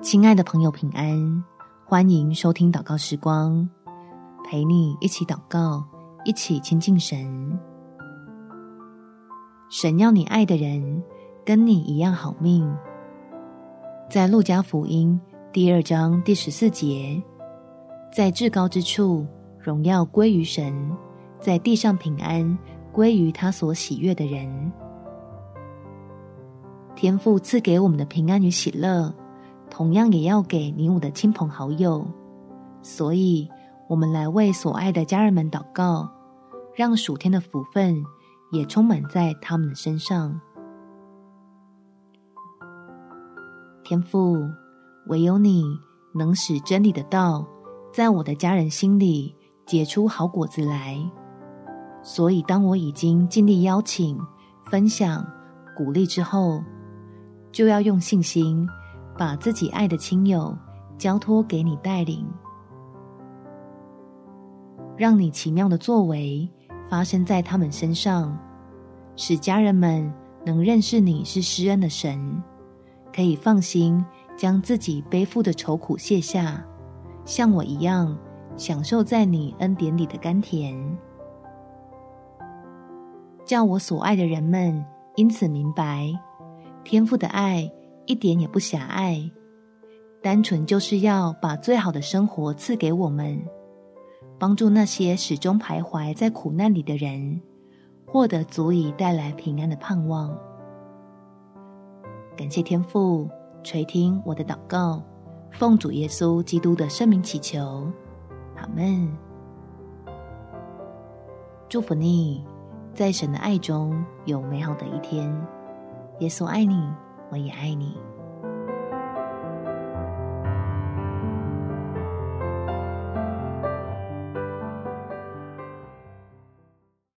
亲爱的朋友，平安！欢迎收听祷告时光，陪你一起祷告，一起亲近神。神要你爱的人跟你一样好命。在路加福音第二章第十四节，在至高之处，荣耀归于神；在地上平安归于他所喜悦的人。天父赐给我们的平安与喜乐。同样也要给你我的亲朋好友，所以我们来为所爱的家人们祷告，让暑天的福分也充满在他们的身上。天父，唯有你能使真理的道在我的家人心里结出好果子来，所以当我已经尽力邀请、分享、鼓励之后，就要用信心。把自己爱的亲友交托给你带领，让你奇妙的作为发生在他们身上，使家人们能认识你是施恩的神，可以放心将自己背负的愁苦卸下，像我一样享受在你恩典里的甘甜，叫我所爱的人们因此明白天父的爱。一点也不狭隘，单纯就是要把最好的生活赐给我们，帮助那些始终徘徊在苦难里的人，获得足以带来平安的盼望。感谢天父垂听我的祷告，奉主耶稣基督的圣名祈求，阿门。祝福你，在神的爱中有美好的一天。耶稣爱你。我也爱你。